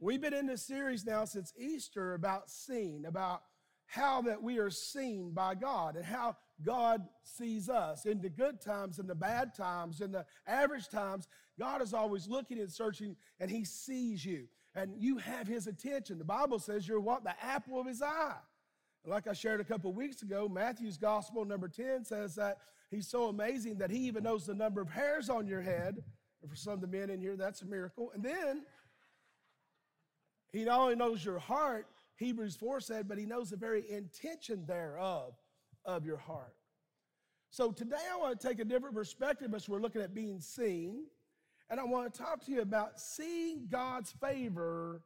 We've been in this series now since Easter about seeing, about how that we are seen by God and how God sees us in the good times and the bad times and the average times. God is always looking and searching and he sees you and you have his attention. The Bible says you're what? The apple of his eye. like I shared a couple weeks ago, Matthew's gospel number 10 says that he's so amazing that he even knows the number of hairs on your head. And for some of the men in here, that's a miracle. And then he not only knows your heart, Hebrews 4 said, but he knows the very intention thereof of your heart. So today I want to take a different perspective as we're looking at being seen. And I want to talk to you about seeing God's favor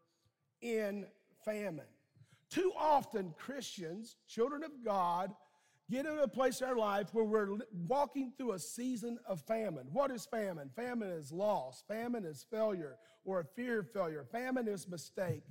in famine. Too often, Christians, children of God, get into a place in our life where we're walking through a season of famine. What is famine? Famine is loss, famine is failure or a fear of failure, famine is mistake,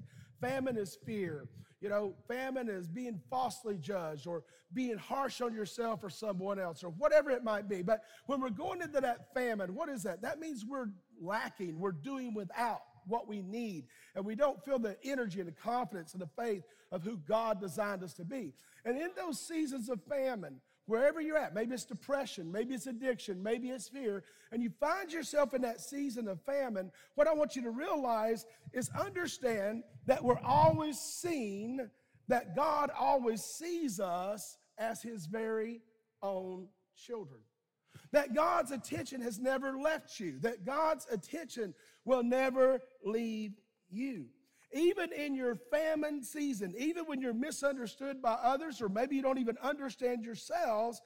famine is fear. You know, famine is being falsely judged or being harsh on yourself or someone else or whatever it might be. But when we're going into that famine, what is that? That means we're lacking, we're doing without what we need. And we don't feel the energy and the confidence and the faith of who God designed us to be. And in those seasons of famine, wherever you're at, maybe it's depression, maybe it's addiction, maybe it's fear, and you find yourself in that season of famine, what I want you to realize is understand that we're always seen, that God always sees us as his very own children. That God's attention has never left you, that God's attention will never leave you. Even in your famine season, even when you're misunderstood by others, or maybe you don't even understand yourselves,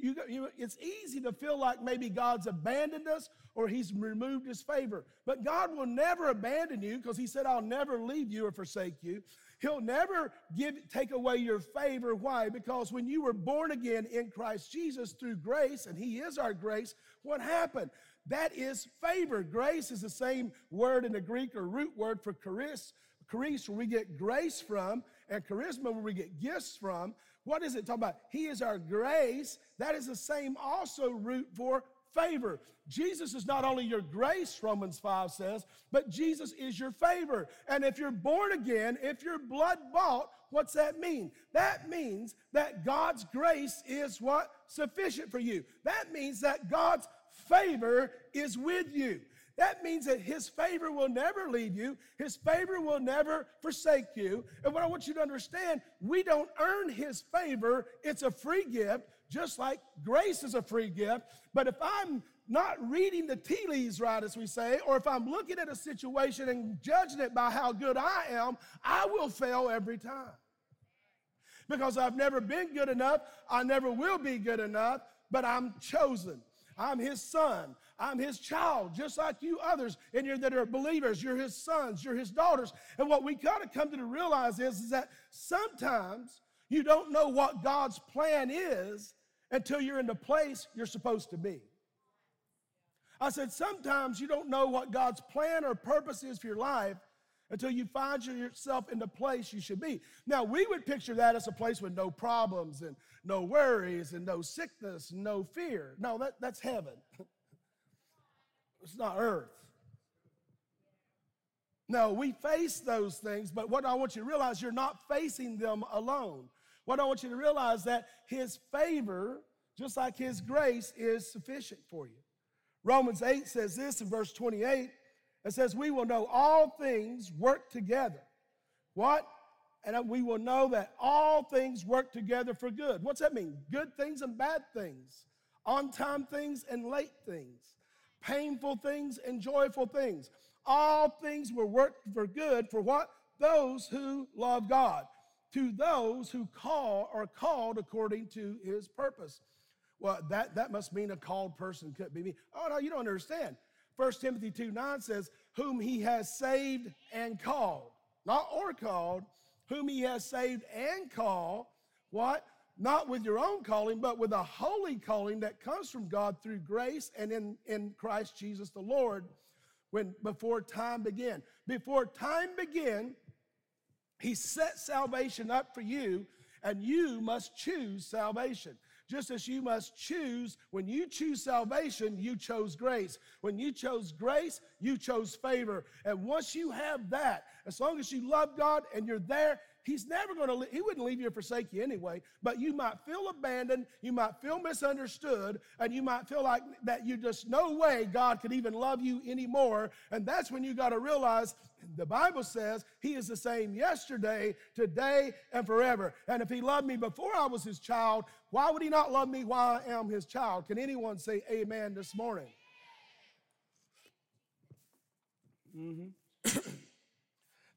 you, you, it's easy to feel like maybe God's abandoned us or He's removed His favor. But God will never abandon you because He said, I'll never leave you or forsake you. He'll never give, take away your favor. Why? Because when you were born again in Christ Jesus through grace, and He is our grace, what happened? That is favor. Grace is the same word in the Greek or root word for charis, charis, where we get grace from, and charisma, where we get gifts from. What is it talking about? He is our grace. That is the same also root for favor. Jesus is not only your grace, Romans 5 says, but Jesus is your favor. And if you're born again, if you're blood bought, what's that mean? That means that God's grace is what? Sufficient for you. That means that God's favor is with you. That means that His favor will never leave you, His favor will never forsake you. And what I want you to understand, we don't earn His favor, it's a free gift, just like grace is a free gift. But if I'm not reading the tea leaves right, as we say, or if I'm looking at a situation and judging it by how good I am, I will fail every time. Because I've never been good enough, I never will be good enough, but I'm chosen. I'm his son. I'm his child, just like you others in here that are believers. You're his sons, you're his daughters. And what we got to come to realize is, is that sometimes you don't know what God's plan is until you're in the place you're supposed to be. I said, sometimes you don't know what God's plan or purpose is for your life until you find yourself in the place you should be. Now, we would picture that as a place with no problems and no worries and no sickness, and no fear. No, that, that's heaven. it's not earth. No, we face those things, but what I want you to realize, you're not facing them alone. What I want you to realize that his favor, just like his grace, is sufficient for you. Romans 8 says this in verse 28 it says, We will know all things work together. What? And we will know that all things work together for good. What's that mean? Good things and bad things, on time things and late things, painful things and joyful things. All things will work for good for what? Those who love God, to those who call are called according to his purpose. Well, that, that must mean a called person could be me. Oh, no, you don't understand. 1 Timothy 2 9 says, Whom he has saved and called. Not or called, whom he has saved and called. What? Not with your own calling, but with a holy calling that comes from God through grace and in, in Christ Jesus the Lord. When before time began. Before time began, he set salvation up for you, and you must choose salvation. Just as you must choose. When you choose salvation, you chose grace. When you chose grace, you chose favor. And once you have that, as long as you love God and you're there, He's never going to, He wouldn't leave you or forsake you anyway, but you might feel abandoned, you might feel misunderstood, and you might feel like that you just no way God could even love you anymore. And that's when you got to realize the Bible says He is the same yesterday, today, and forever. And if He loved me before I was His child, why would He not love me while I am His child? Can anyone say amen this morning? Mm-hmm.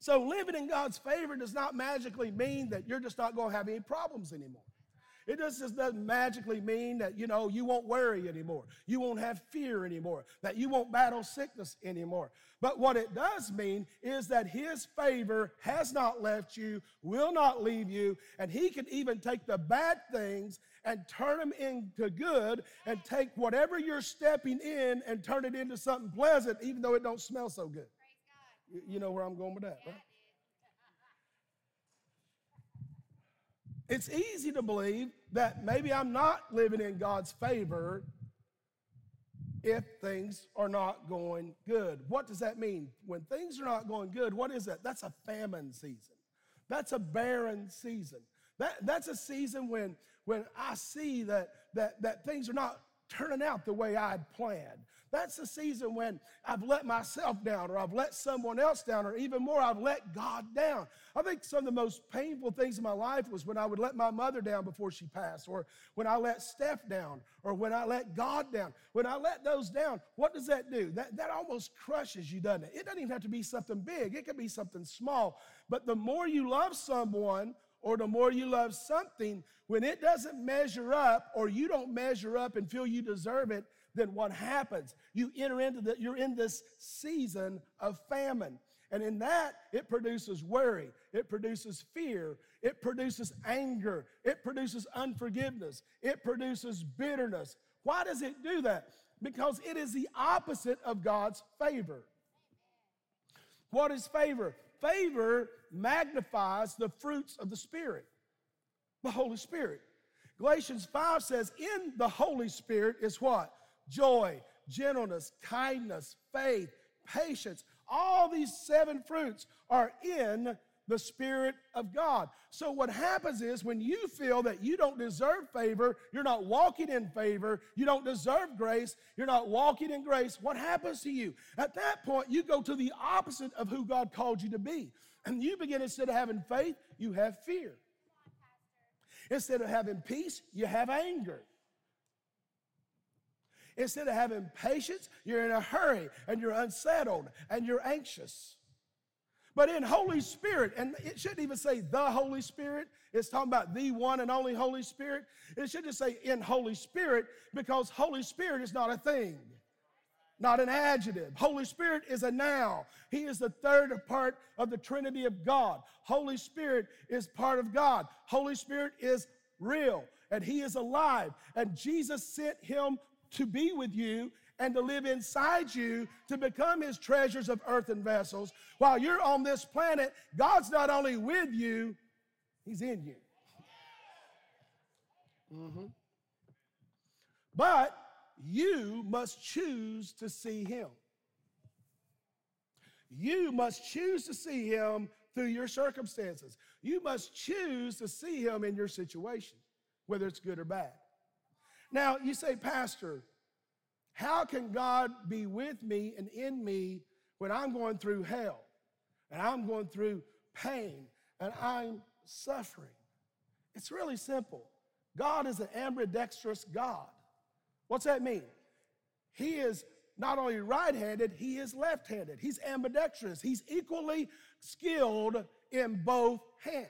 So living in God's favor does not magically mean that you're just not going to have any problems anymore. It just doesn't magically mean that, you know, you won't worry anymore. You won't have fear anymore. That you won't battle sickness anymore. But what it does mean is that His favor has not left you, will not leave you, and He can even take the bad things and turn them into good and take whatever you're stepping in and turn it into something pleasant, even though it don't smell so good. You know where I'm going with that, right? It's easy to believe that maybe I'm not living in God's favor if things are not going good. What does that mean? When things are not going good, what is that? That's a famine season. That's a barren season. That, that's a season when, when I see that, that, that things are not turning out the way I'd planned. That's the season when I've let myself down, or I've let someone else down, or even more, I've let God down. I think some of the most painful things in my life was when I would let my mother down before she passed, or when I let Steph down, or when I let God down. When I let those down, what does that do? That, that almost crushes you, doesn't it? It doesn't even have to be something big, it could be something small. But the more you love someone, or the more you love something, when it doesn't measure up, or you don't measure up and feel you deserve it, then what happens? You enter into the, you're in this season of famine. And in that, it produces worry, it produces fear, it produces anger, it produces unforgiveness, it produces bitterness. Why does it do that? Because it is the opposite of God's favor. What is favor? Favor magnifies the fruits of the Spirit, the Holy Spirit. Galatians 5 says, In the Holy Spirit is what? Joy, gentleness, kindness, faith, patience. All these seven fruits are in the Spirit of God. So, what happens is when you feel that you don't deserve favor, you're not walking in favor, you don't deserve grace, you're not walking in grace, what happens to you? At that point, you go to the opposite of who God called you to be. And you begin, instead of having faith, you have fear. Instead of having peace, you have anger. Instead of having patience, you're in a hurry and you're unsettled and you're anxious. But in Holy Spirit, and it shouldn't even say the Holy Spirit, it's talking about the one and only Holy Spirit. It should just say in Holy Spirit because Holy Spirit is not a thing, not an adjective. Holy Spirit is a noun. He is the third part of the Trinity of God. Holy Spirit is part of God. Holy Spirit is real and He is alive. And Jesus sent Him to be with you and to live inside you to become his treasures of earthen vessels. While you're on this planet, God's not only with you, he's in you. Mm-hmm. But you must choose to see him. You must choose to see him through your circumstances. You must choose to see him in your situation, whether it's good or bad. Now, you say, Pastor, how can God be with me and in me when I'm going through hell and I'm going through pain and I'm suffering? It's really simple. God is an ambidextrous God. What's that mean? He is not only right handed, he is left handed. He's ambidextrous. He's equally skilled in both hands.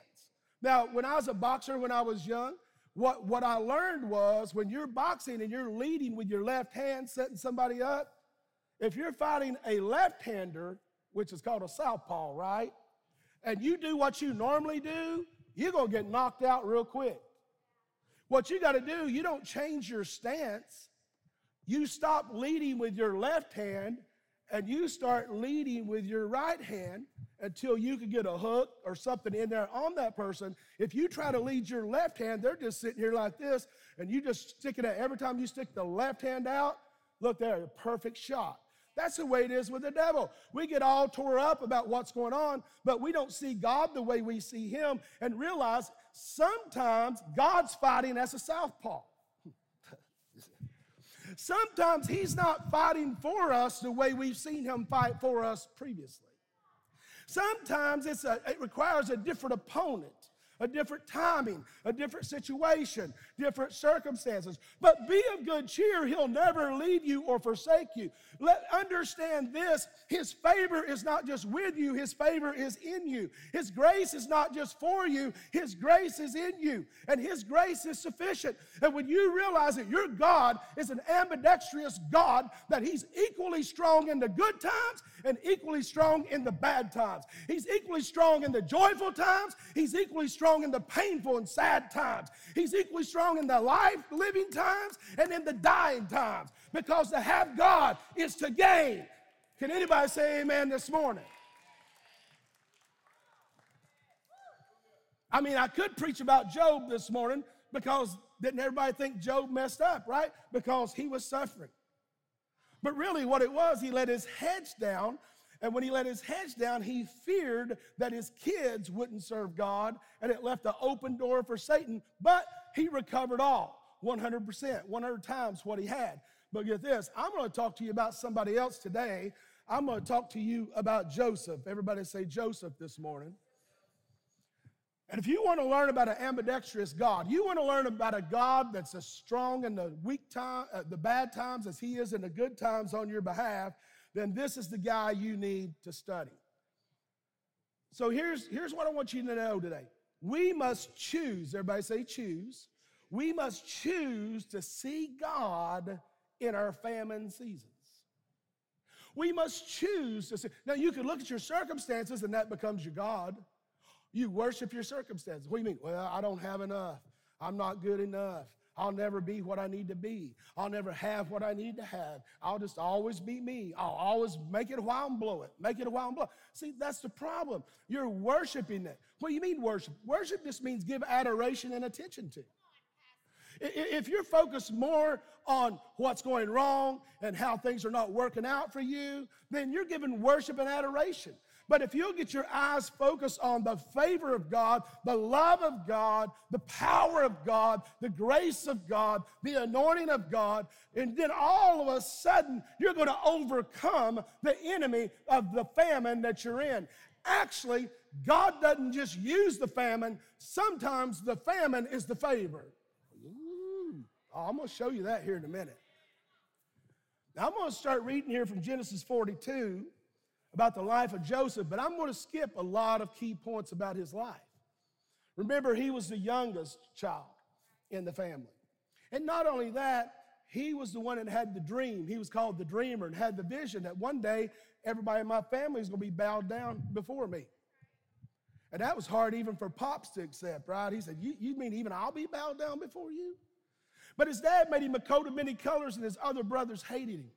Now, when I was a boxer when I was young, what, what I learned was when you're boxing and you're leading with your left hand, setting somebody up, if you're fighting a left hander, which is called a southpaw, right? And you do what you normally do, you're to get knocked out real quick. What you got to do, you don't change your stance. You stop leading with your left hand and you start leading with your right hand until you can get a hook or something in there on that person. If you try to lead your left hand, they're just sitting here like this, and you just stick it out. Every time you stick the left hand out, look there, a perfect shot. That's the way it is with the devil. We get all tore up about what's going on, but we don't see God the way we see him and realize sometimes God's fighting as a southpaw. Sometimes he's not fighting for us the way we've seen him fight for us previously. Sometimes a, it requires a different opponent a different timing, a different situation, different circumstances. But be of good cheer, he'll never leave you or forsake you. Let understand this, his favor is not just with you, his favor is in you. His grace is not just for you, his grace is in you. And his grace is sufficient. And when you realize that your God is an ambidextrous God, that he's equally strong in the good times and equally strong in the bad times. He's equally strong in the joyful times, he's equally strong strong in the painful and sad times. He's equally strong in the life living times and in the dying times. Because to have God is to gain. Can anybody say amen this morning? I mean, I could preach about Job this morning because didn't everybody think Job messed up, right? Because he was suffering. But really, what it was, he let his hedge down and when he let his hedge down, he feared that his kids wouldn't serve God, and it left an open door for Satan. But he recovered all 100%, 100 times what he had. But get this I'm going to talk to you about somebody else today. I'm going to talk to you about Joseph. Everybody say Joseph this morning. And if you want to learn about an ambidextrous God, you want to learn about a God that's as strong in the weak time, uh, the bad times as he is in the good times on your behalf, then this is the guy you need to study. So here's, here's what I want you to know today. We must choose, everybody say choose. We must choose to see God in our famine seasons. We must choose to see. Now, you can look at your circumstances and that becomes your God. You worship your circumstances. What do you mean? Well, I don't have enough. I'm not good enough. I'll never be what I need to be. I'll never have what I need to have. I'll just always be me. I'll always make it a while I'm blowing. Make it a while I'm blowing. See, that's the problem. You're worshiping it. What do you mean worship? Worship just means give adoration and attention to. If you're focused more on what's going wrong and how things are not working out for you, then you're giving worship and adoration. But if you'll get your eyes focused on the favor of God, the love of God, the power of God, the grace of God, the anointing of God, and then all of a sudden you're going to overcome the enemy of the famine that you're in. Actually, God doesn't just use the famine, sometimes the famine is the favor. Ooh, I'm going to show you that here in a minute. Now, I'm going to start reading here from Genesis 42 about the life of Joseph, but I'm going to skip a lot of key points about his life. Remember, he was the youngest child in the family. And not only that, he was the one that had the dream. He was called the dreamer and had the vision that one day everybody in my family is going to be bowed down before me. And that was hard even for Pops to accept, right? He said, You, you mean even I'll be bowed down before you? But his dad made him a coat of many colors, and his other brothers hated him.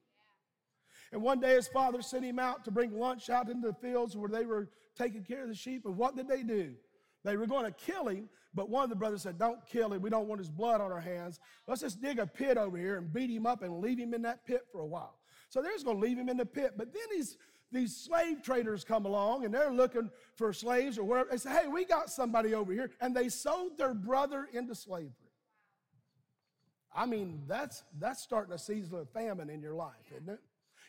And one day his father sent him out to bring lunch out into the fields where they were taking care of the sheep. And what did they do? They were going to kill him, but one of the brothers said, Don't kill him. We don't want his blood on our hands. Let's just dig a pit over here and beat him up and leave him in that pit for a while. So they're just going to leave him in the pit. But then these, these slave traders come along and they're looking for slaves or whatever. They say, Hey, we got somebody over here. And they sold their brother into slavery. I mean, that's, that's starting a season of famine in your life, isn't it?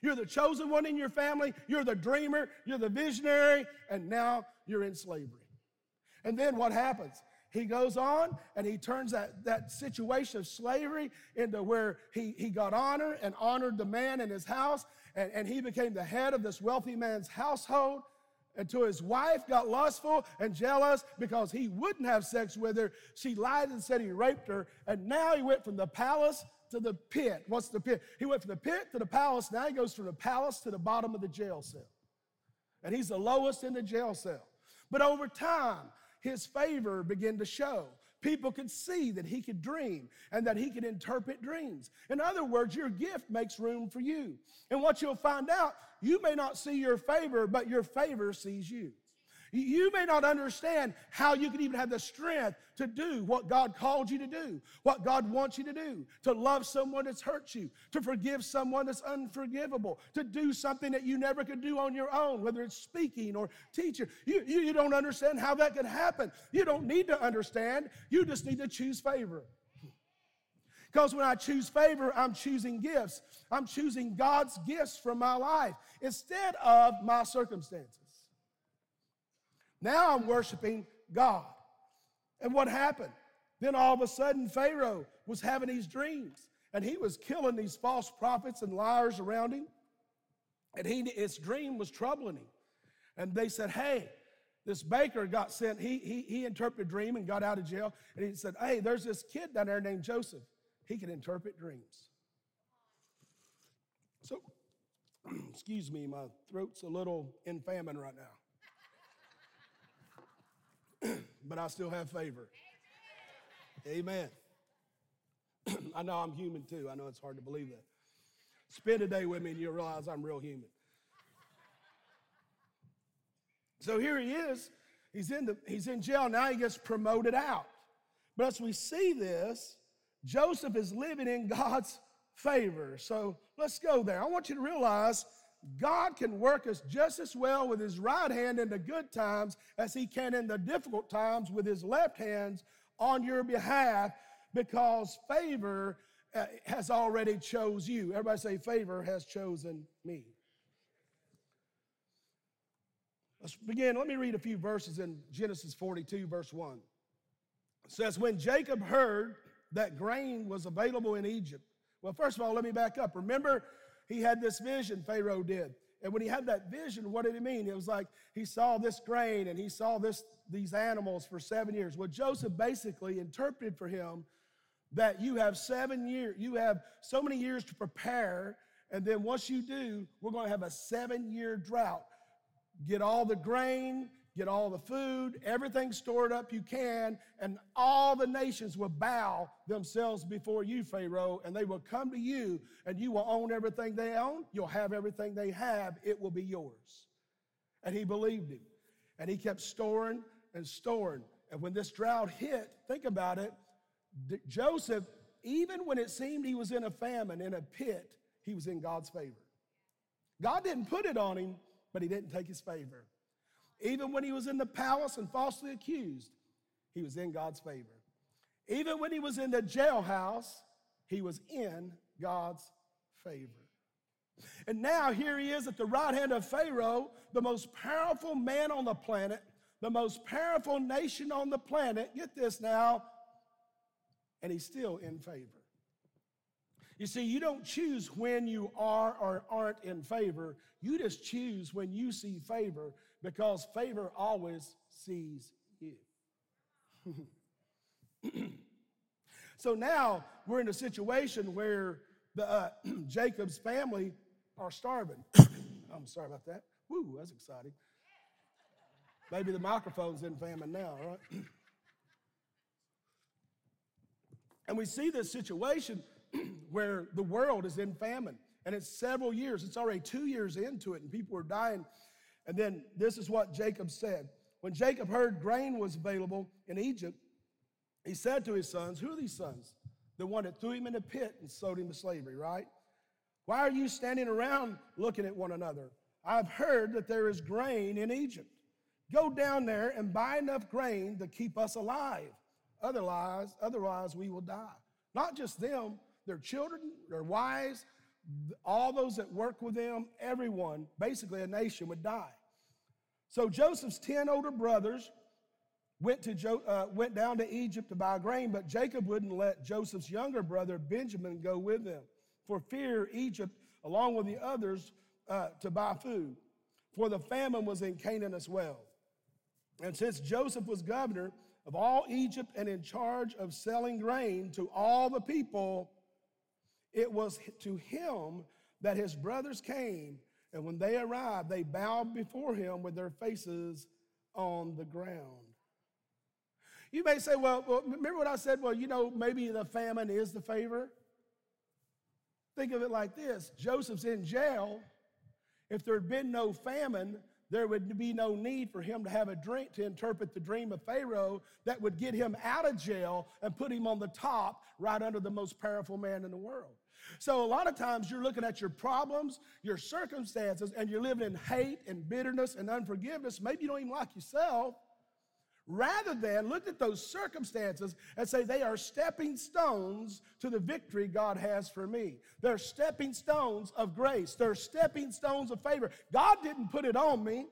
You're the chosen one in your family, you're the dreamer, you're the visionary, and now you're in slavery. And then what happens? He goes on and he turns that, that situation of slavery into where he, he got honor and honored the man in his house, and, and he became the head of this wealthy man's household until his wife got lustful and jealous because he wouldn't have sex with her. She lied and said he raped her, and now he went from the palace to the pit. What's the pit? He went from the pit to the palace. Now he goes from the palace to the bottom of the jail cell. And he's the lowest in the jail cell. But over time, his favor began to show. People could see that he could dream and that he could interpret dreams. In other words, your gift makes room for you. And what you'll find out, you may not see your favor, but your favor sees you. You may not understand how you can even have the strength to do what God called you to do, what God wants you to do, to love someone that's hurt you, to forgive someone that's unforgivable, to do something that you never could do on your own, whether it's speaking or teaching. You, you, you don't understand how that could happen. You don't need to understand, you just need to choose favor. Because when I choose favor, I'm choosing gifts. I'm choosing God's gifts from my life instead of my circumstances. Now I'm worshiping God. And what happened? Then all of a sudden, Pharaoh was having these dreams and he was killing these false prophets and liars around him. And he, his dream was troubling him. And they said, Hey, this baker got sent. He, he, he interpreted a dream and got out of jail. And he said, Hey, there's this kid down there named Joseph. He can interpret dreams. So, excuse me, my throat's a little in famine right now. but I still have favor. Amen. I know I'm human too. I know it's hard to believe that. Spend a day with me and you'll realize I'm real human. So here he is. He's in, the, he's in jail. Now he gets promoted out. But as we see this, Joseph is living in God's favor. So let's go there. I want you to realize God can work us just as well with his right hand in the good times as he can in the difficult times with his left hands on your behalf because favor uh, has already chose you. Everybody say favor has chosen me. Let's begin. Let me read a few verses in Genesis 42 verse 1. It says when Jacob heard that grain was available in Egypt. Well, first of all, let me back up. Remember he had this vision, Pharaoh did. And when he had that vision, what did it mean? It was like he saw this grain and he saw this, these animals for seven years. Well, Joseph basically interpreted for him that you have seven years, you have so many years to prepare, and then once you do, we're going to have a seven year drought. Get all the grain, get all the food, everything stored up you can, and all the nations will bow themselves before you, Pharaoh, and they will come to you, and you will own everything they own. You'll have everything they have. It will be yours. And he believed him. And he kept storing and storing. And when this drought hit, think about it, Joseph, even when it seemed he was in a famine, in a pit, he was in God's favor. God didn't put it on him, but he didn't take his favor. Even when he was in the palace and falsely accused, he was in God's favor. Even when he was in the jailhouse, he was in God's favor. And now here he is at the right hand of Pharaoh, the most powerful man on the planet, the most powerful nation on the planet. Get this now, and he's still in favor. You see, you don't choose when you are or aren't in favor. You just choose when you see favor because favor always sees you. so now we're in a situation where the uh, Jacob's family are starving. I'm sorry about that. Woo, that's exciting. Maybe the microphone's in famine now, right? and we see this situation where the world is in famine. And it's several years. It's already two years into it, and people are dying and then this is what Jacob said. When Jacob heard grain was available in Egypt, he said to his sons, Who are these sons? The one that threw him in the pit and sold him to slavery, right? Why are you standing around looking at one another? I've heard that there is grain in Egypt. Go down there and buy enough grain to keep us alive. Otherwise, otherwise we will die. Not just them, their children, their wives, all those that work with them, everyone, basically a nation would die. So Joseph's 10 older brothers went, to jo- uh, went down to Egypt to buy grain, but Jacob wouldn't let Joseph's younger brother Benjamin go with them for fear Egypt, along with the others, uh, to buy food. For the famine was in Canaan as well. And since Joseph was governor of all Egypt and in charge of selling grain to all the people, it was to him that his brothers came and when they arrived, they bowed before him with their faces on the ground. You may say, well, well, remember what I said? Well, you know, maybe the famine is the favor. Think of it like this Joseph's in jail. If there had been no famine, there would be no need for him to have a drink to interpret the dream of Pharaoh that would get him out of jail and put him on the top right under the most powerful man in the world. So, a lot of times you're looking at your problems, your circumstances, and you're living in hate and bitterness and unforgiveness. Maybe you don't even like yourself rather than look at those circumstances and say they are stepping stones to the victory God has for me. They're stepping stones of grace, they're stepping stones of favor. God didn't put it on me,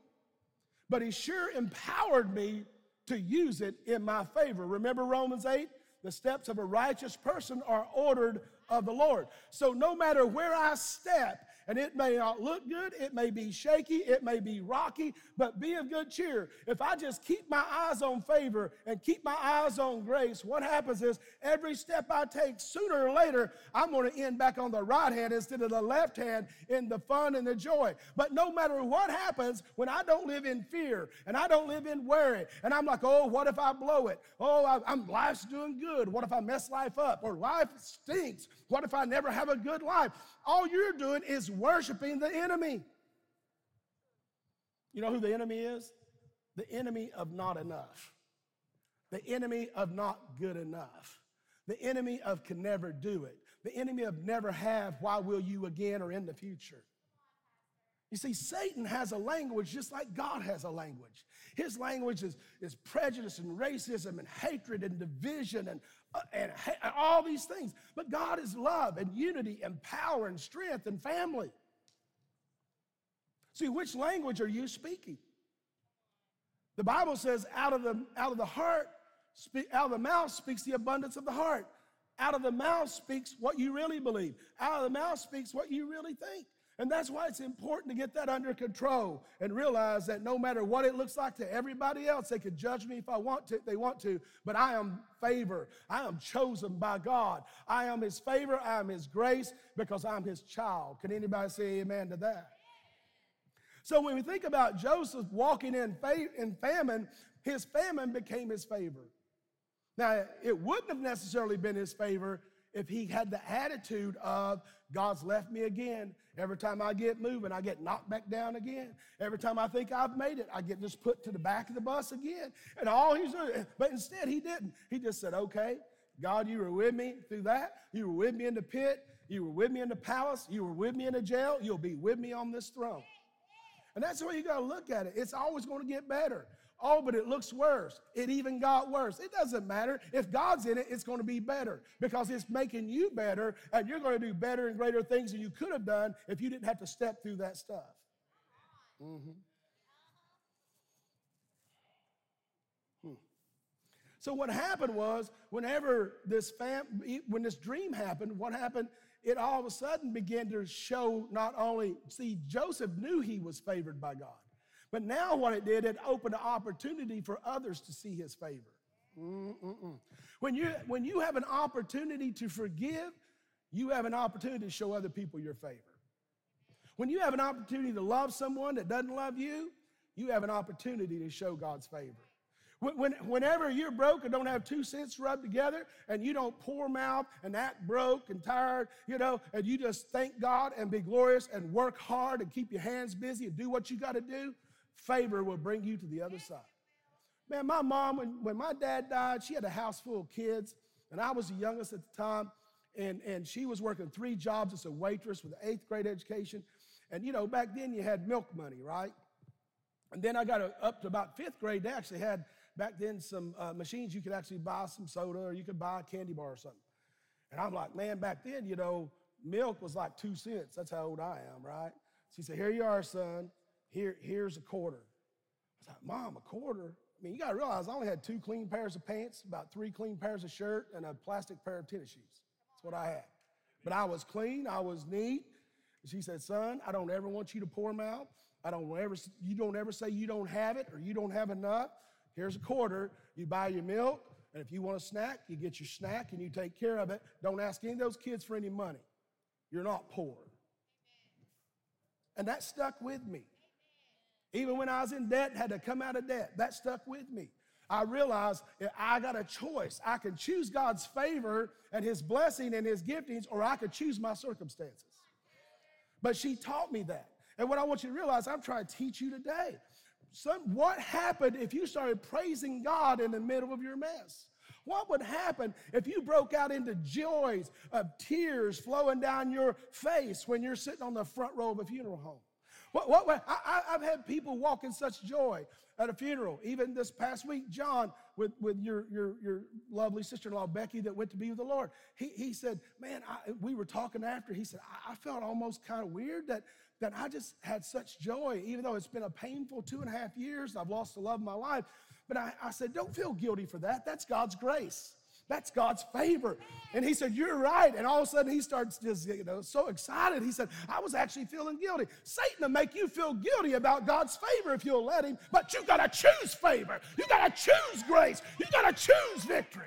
but He sure empowered me to use it in my favor. Remember Romans 8? The steps of a righteous person are ordered of the Lord. So no matter where I step, and it may not look good, it may be shaky, it may be rocky, but be of good cheer. If I just keep my eyes on favor and keep my eyes on grace, what happens is every step I take, sooner or later, I'm going to end back on the right hand instead of the left hand in the fun and the joy. But no matter what happens, when I don't live in fear and I don't live in worry, and I'm like, oh, what if I blow it? Oh, I, I'm life's doing good. What if I mess life up? Or life stinks. What if I never have a good life? All you're doing is worshiping the enemy. You know who the enemy is? The enemy of not enough, the enemy of not good enough, the enemy of can never do it, the enemy of never have, why will you again or in the future. You see, Satan has a language just like God has a language. His language is, is prejudice and racism and hatred and division and, and, all these things. But God is love and unity and power and strength and family. See, which language are you speaking? The Bible says, out of the, out of the heart, speak, out of the mouth speaks the abundance of the heart. Out of the mouth speaks what you really believe. Out of the mouth speaks what you really think. And that's why it's important to get that under control and realize that no matter what it looks like to everybody else, they can judge me if I want to, they want to, but I am favor. I am chosen by God. I am his favor, I am his grace because I'm his child. Can anybody say amen to that? So when we think about Joseph walking in, in famine, his famine became his favor. Now, it wouldn't have necessarily been his favor if he had the attitude of, God's left me again. Every time I get moving, I get knocked back down again. Every time I think I've made it, I get just put to the back of the bus again. And all he's doing, but instead he didn't. He just said, okay, God, you were with me through that. You were with me in the pit. You were with me in the palace. You were with me in the jail. You'll be with me on this throne. And that's the way you got to look at it. It's always going to get better. Oh, but it looks worse. It even got worse. It doesn't matter. If God's in it, it's going to be better because it's making you better and you're going to do better and greater things than you could have done if you didn't have to step through that stuff. Mm-hmm. Hmm. So what happened was, whenever this fam- when this dream happened, what happened it all of a sudden began to show not only, see, Joseph knew he was favored by God, but now what it did, it opened an opportunity for others to see his favor. Mm-mm-mm. When you, when you have an opportunity to forgive, you have an opportunity to show other people your favor. When you have an opportunity to love someone that doesn't love you, you have an opportunity to show God's favor. When, whenever you're broke and don't have two cents rubbed together and you don't pour mouth and act broke and tired, you know, and you just thank God and be glorious and work hard and keep your hands busy and do what you got to do, favor will bring you to the other side. Man, my mom, when, when my dad died, she had a house full of kids, and I was the youngest at the time, and, and she was working three jobs as a waitress with an eighth grade education. And, you know, back then you had milk money, right? And then I got up to about fifth grade, they actually had back then some uh, machines you could actually buy some soda or you could buy a candy bar or something. And I'm like, man, back then, you know, milk was like two cents. That's how old I am, right? She said, here you are, son. Here, here's a quarter. I was like, mom, a quarter? I mean, you got to realize I only had two clean pairs of pants, about three clean pairs of shirt, and a plastic pair of tennis shoes. That's what I had. But I was clean. I was neat. She said, son, I don't ever want you to pour them out. I don't ever, you don't ever say you don't have it or you don't have enough. Here's a quarter. You buy your milk, and if you want a snack, you get your snack and you take care of it. Don't ask any of those kids for any money. You're not poor. And that stuck with me. Even when I was in debt, had to come out of debt, that stuck with me. I realized I got a choice. I can choose God's favor and His blessing and His giftings, or I could choose my circumstances. But she taught me that. And what I want you to realize, I'm trying to teach you today. Son, what happened if you started praising God in the middle of your mess? What would happen if you broke out into joys of tears flowing down your face when you're sitting on the front row of a funeral home? What, what, what I, have had people walk in such joy at a funeral. Even this past week, John, with, with your, your, your lovely sister in law, Becky, that went to be with the Lord, he, he said, Man, I, we were talking after. He said, I, I felt almost kind of weird that, that I just had such joy, even though it's been a painful two and a half years. I've lost the love of my life. But I, I said, Don't feel guilty for that. That's God's grace. That's God's favor. And he said, You're right. And all of a sudden he starts just, you know, so excited. He said, I was actually feeling guilty. Satan will make you feel guilty about God's favor if you'll let him, but you gotta choose favor. You gotta choose grace. You gotta choose victory.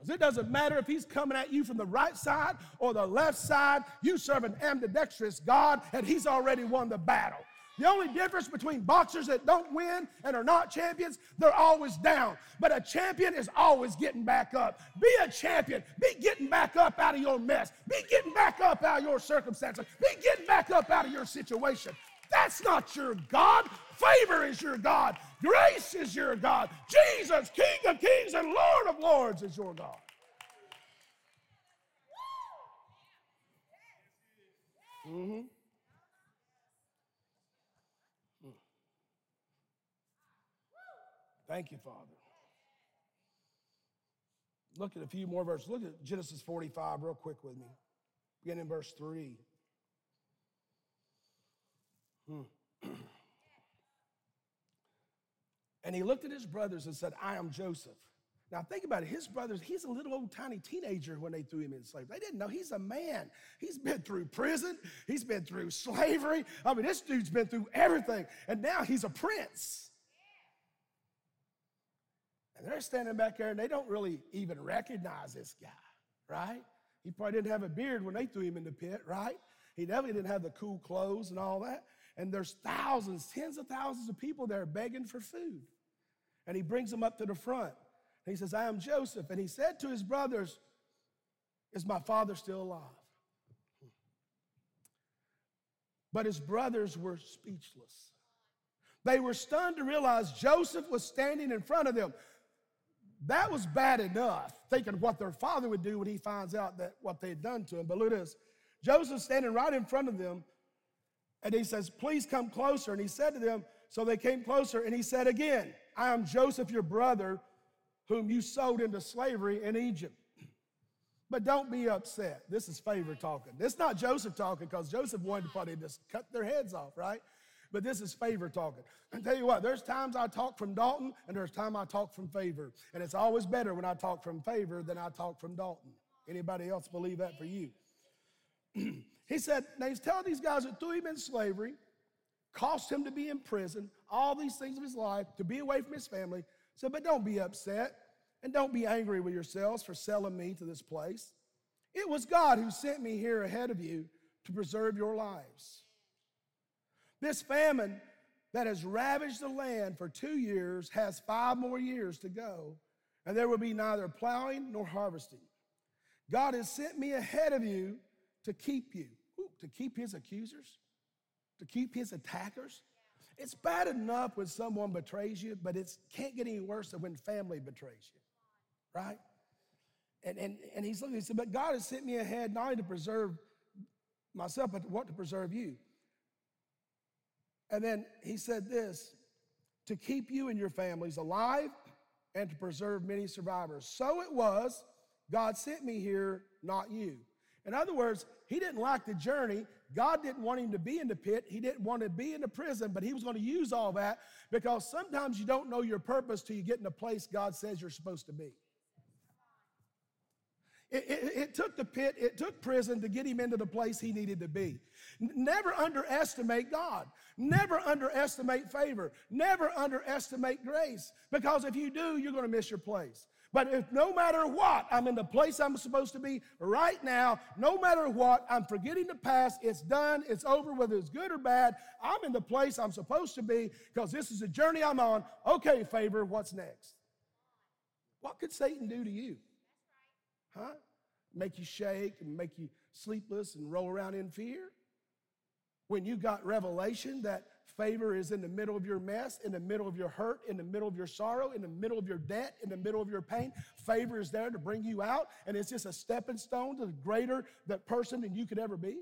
Because it doesn't matter if he's coming at you from the right side or the left side, you serve an ambidextrous God, and he's already won the battle. The only difference between boxers that don't win and are not champions, they're always down. But a champion is always getting back up. Be a champion. Be getting back up out of your mess. Be getting back up out of your circumstances. Be getting back up out of your situation. That's not your God. Favor is your God. Grace is your God. Jesus, King of kings and Lord of lords, is your God. Mm-hmm. Thank you, Father. Look at a few more verses. Look at Genesis 45 real quick with me. Beginning in verse 3. Hmm. and he looked at his brothers and said, I am Joseph. Now think about it. His brothers, he's a little old tiny teenager when they threw him in slavery. They didn't know he's a man. He's been through prison. He's been through slavery. I mean, this dude's been through everything. And now he's a prince. And they're standing back there and they don't really even recognize this guy, right? He probably didn't have a beard when they threw him in the pit, right? He definitely didn't have the cool clothes and all that. And there's thousands, tens of thousands of people there begging for food. And he brings them up to the front. He says, I am Joseph. And he said to his brothers, Is my father still alive? But his brothers were speechless. They were stunned to realize Joseph was standing in front of them. That was bad enough, thinking what their father would do when he finds out that what they had done to him. But look at this. Joseph standing right in front of them, and he says, Please come closer. And he said to them, So they came closer, and he said again, I am Joseph, your brother, whom you sold into slavery in Egypt. But don't be upset. This is favor talking. It's not Joseph talking because Joseph wanted to probably just cut their heads off, right? But this is favor talking. I tell you what, there's times I talk from Dalton and there's time I talk from favor. And it's always better when I talk from favor than I talk from Dalton. Anybody else believe that for you? he said, now he's telling these guys that threw him in slavery, cost him to be in prison, all these things of his life, to be away from his family. Said, but don't be upset and don't be angry with yourselves for selling me to this place. It was God who sent me here ahead of you to preserve your lives. This famine that has ravaged the land for two years has five more years to go, and there will be neither plowing nor harvesting. God has sent me ahead of you to keep you, Ooh, to keep his accusers, to keep his attackers. It's bad enough when someone betrays you, but it can't get any worse than when family betrays you, right? And, and, and he's looking, he said, But God has sent me ahead not only to preserve myself, but what to preserve you. And then he said this to keep you and your families alive and to preserve many survivors. So it was, God sent me here, not you. In other words, he didn't like the journey. God didn't want him to be in the pit. He didn't want to be in the prison, but he was going to use all that because sometimes you don't know your purpose till you get in a place God says you're supposed to be. It, it, it, took the pit, it took prison to get him into the place he needed to be. Never underestimate God. Never underestimate favor. Never underestimate grace. Because if you do, you're going to miss your place. But if no matter what, I'm in the place I'm supposed to be right now, no matter what, I'm forgetting the past, it's done, it's over, whether it's good or bad, I'm in the place I'm supposed to be because this is the journey I'm on. Okay, favor, what's next? What could Satan do to you? Huh? Make you shake and make you sleepless and roll around in fear? When you got revelation that Favor is in the middle of your mess, in the middle of your hurt, in the middle of your sorrow, in the middle of your debt, in the middle of your pain. Favor is there to bring you out, and it's just a stepping stone to the greater that person than you could ever be.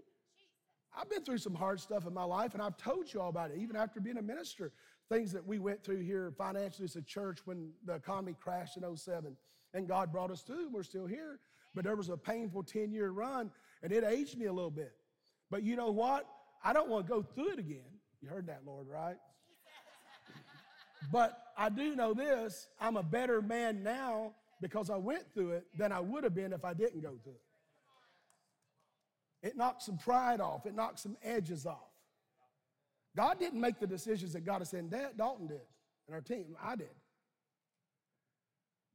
I've been through some hard stuff in my life, and I've told you all about it, even after being a minister. Things that we went through here financially as a church when the economy crashed in 07. And God brought us through. We're still here. But there was a painful 10 year run, and it aged me a little bit. But you know what? I don't want to go through it again. You heard that, Lord, right? but I do know this I'm a better man now because I went through it than I would have been if I didn't go through it. It knocks some pride off, it knocks some edges off. God didn't make the decisions that us in debt, Dalton did, and our team, I did.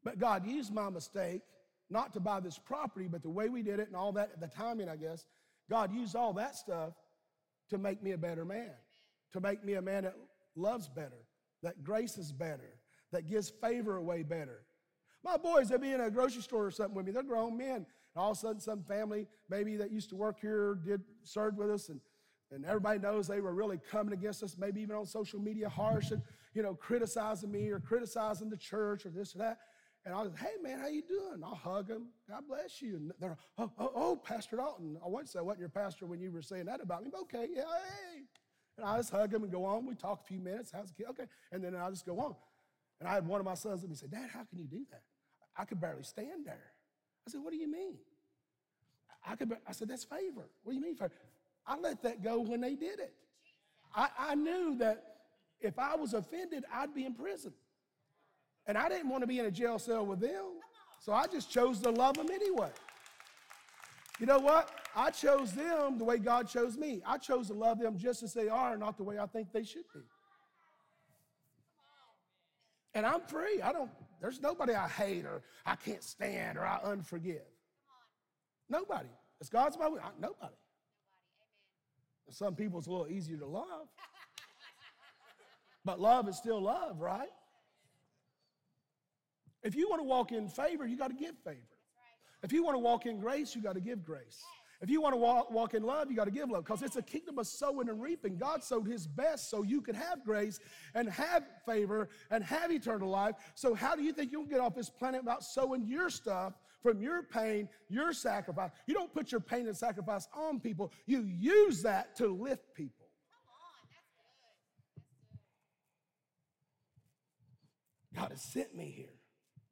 But God used my mistake not to buy this property, but the way we did it and all that, the timing, I guess, God used all that stuff to make me a better man to make me a man that loves better, that graces better, that gives favor away better. My boys, they'll be in a grocery store or something with me. They're grown men. And all of a sudden, some family maybe that used to work here did served with us, and, and everybody knows they were really coming against us, maybe even on social media, harsh and you know, criticizing me or criticizing the church or this or that. And I was, hey man, how you doing? I'll hug them. God bless you. And they're, oh, oh, oh Pastor Dalton. I once said, I wasn't your pastor when you were saying that about me. But okay, yeah, hey. And I just hug him and go on. We talk a few minutes. How's the kid? Okay. And then I just go on. And I had one of my sons let me say, Dad, how can you do that? I could barely stand there. I said, What do you mean? I could. I said, That's favor. What do you mean favor? I let that go when they did it. I, I knew that if I was offended, I'd be in prison. And I didn't want to be in a jail cell with them. So I just chose to love them anyway. You know what? I chose them the way God chose me. I chose to love them just as they are, not the way I think they should be. And I'm free. I don't, there's nobody I hate or I can't stand or I unforgive. Nobody. It's God's my will. Nobody. Some people it's a little easier to love. But love is still love, right? If you want to walk in favor, you got to give favor. If you want to walk in grace, you got to give grace. If you want to walk, walk in love, you got to give love because it's a kingdom of sowing and reaping. God sowed his best so you could have grace and have favor and have eternal life. So, how do you think you'll get off this planet without sowing your stuff from your pain, your sacrifice? You don't put your pain and sacrifice on people, you use that to lift people. God has sent me here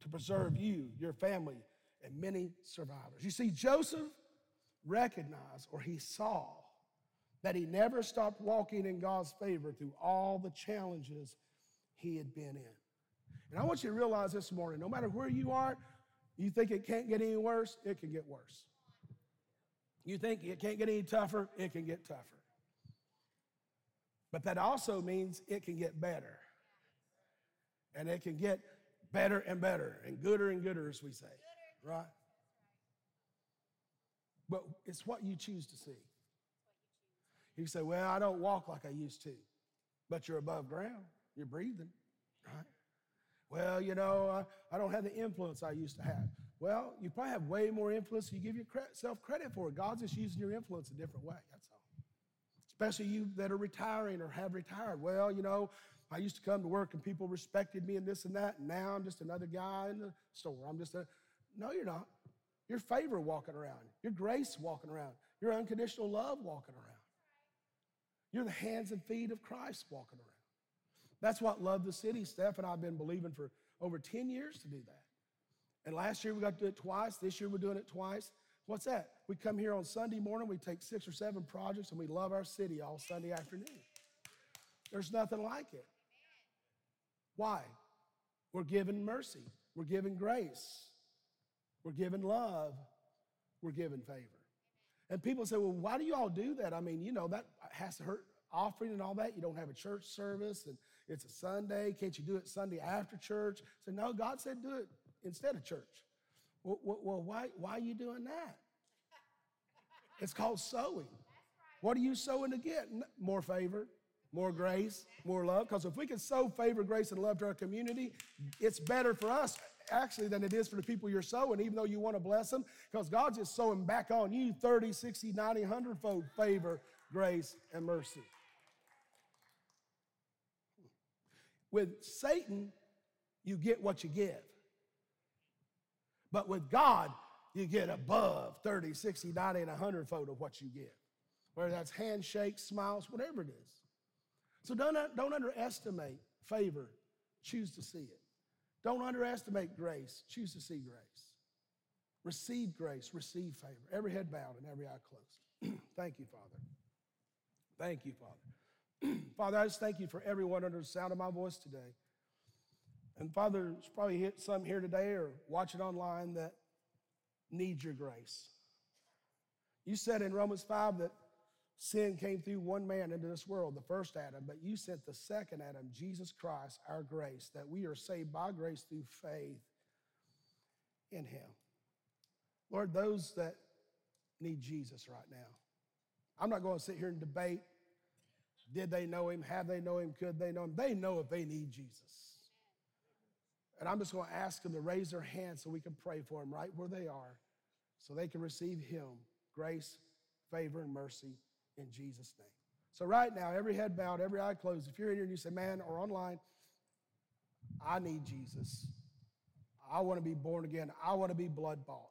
to preserve you, your family, and many survivors. You see, Joseph recognized or he saw that he never stopped walking in God's favor through all the challenges he had been in. And I want you to realize this morning no matter where you are, you think it can't get any worse, it can get worse. You think it can't get any tougher, it can get tougher. But that also means it can get better. And it can get better and better and gooder and gooder, as we say right? But it's what you choose to see. You say, Well, I don't walk like I used to, but you're above ground, you're breathing, right? Well, you know, I, I don't have the influence I used to have. Well, you probably have way more influence than you give yourself credit for. God's just using your influence a different way, that's all. Especially you that are retiring or have retired. Well, you know, I used to come to work and people respected me and this and that, and now I'm just another guy in the store. I'm just a, no, you're not. Your favor walking around, your grace walking around, your unconditional love walking around. You're the hands and feet of Christ walking around. That's what Love the City, Steph and I have been believing for over 10 years to do that. And last year we got to do it twice. This year we're doing it twice. What's that? We come here on Sunday morning, we take six or seven projects, and we love our city all Sunday afternoon. There's nothing like it. Why? We're given mercy, we're given grace. We're given love. We're given favor. And people say, well, why do you all do that? I mean, you know, that has to hurt offering and all that. You don't have a church service and it's a Sunday. Can't you do it Sunday after church? So, no, God said do it instead of church. Well, well, why, why are you doing that? It's called sowing. What are you sowing to get? More favor, more grace, more love. Because if we can sow favor, grace, and love to our community, it's better for us actually than it is for the people you're sowing, even though you want to bless them. Because God's just sowing back on you 30, 60, 90, 100 fold favor, grace, and mercy. With Satan, you get what you give. But with God, you get above 30, 60, 90, and 100 fold of what you give. Whether that's handshakes, smiles, whatever it is. So don't, don't underestimate favor, choose to see it. Don't underestimate grace, choose to see grace. Receive grace, receive favor. Every head bowed and every eye closed. thank you, Father. Thank you, Father. Father, I just thank you for everyone under the sound of my voice today. And Father, there's probably some here today or watching online that need your grace. You said in Romans 5 that sin came through one man into this world, the first Adam, but you sent the second Adam, Jesus Christ, our grace, that we are saved by grace through faith in him. Lord, those that need Jesus right now, I'm not going to sit here and debate did they know him, have they know him, could they know him. They know if they need Jesus. And I'm just going to ask them to raise their hands so we can pray for them right where they are so they can receive Him grace, favor, and mercy in Jesus' name. So, right now, every head bowed, every eye closed. If you're in here and you say, man, or online, I need Jesus. I want to be born again. I want to be blood bought.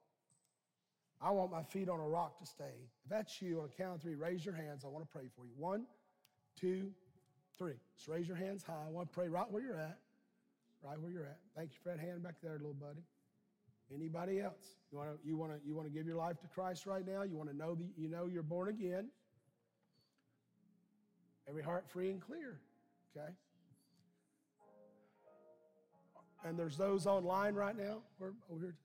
I want my feet on a rock to stay. If that's you, on a count of three, raise your hands. I want to pray for you. One, two, three. Just raise your hands high. I want to pray right where you're at right where you're at. Thank you for that hand back there, little buddy. Anybody else? You want to you want to you want to give your life to Christ right now? You want to know that you know you're born again? Every heart free and clear. Okay. And there's those online right now. We're over here.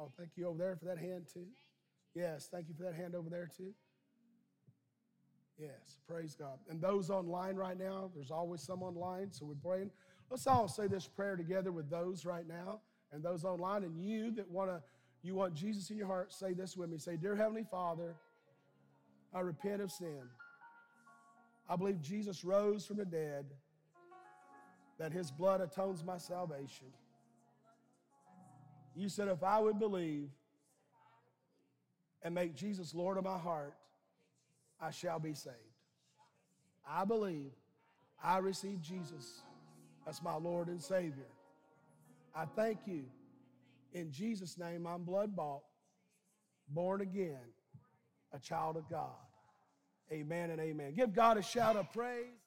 Oh, thank you over there for that hand too. Yes, thank you for that hand over there too. Yes, praise God. And those online right now, there's always some online, so we're praying. Let's all say this prayer together with those right now and those online. And you that want to, you want Jesus in your heart, say this with me. Say, Dear Heavenly Father, I repent of sin. I believe Jesus rose from the dead, that his blood atones my salvation. You said, if I would believe and make Jesus Lord of my heart, I shall be saved. I believe I receive Jesus as my Lord and Savior. I thank you. In Jesus' name, I'm blood bought, born again, a child of God. Amen and amen. Give God a shout of praise.